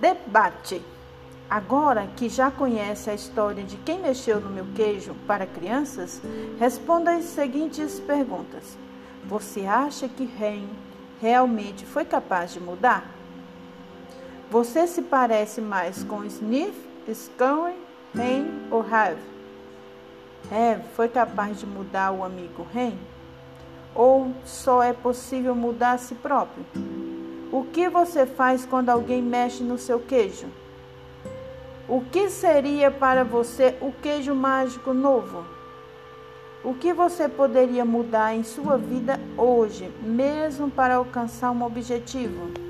Debate. Agora que já conhece a história de quem mexeu no meu queijo para crianças, responda as seguintes perguntas. Você acha que Ren realmente foi capaz de mudar? Você se parece mais com Sniff, Scurry, Ren ou Have? Have foi capaz de mudar o amigo Ren? Ou só é possível mudar a si próprio? O que você faz quando alguém mexe no seu queijo? O que seria para você o queijo mágico novo? O que você poderia mudar em sua vida hoje, mesmo para alcançar um objetivo?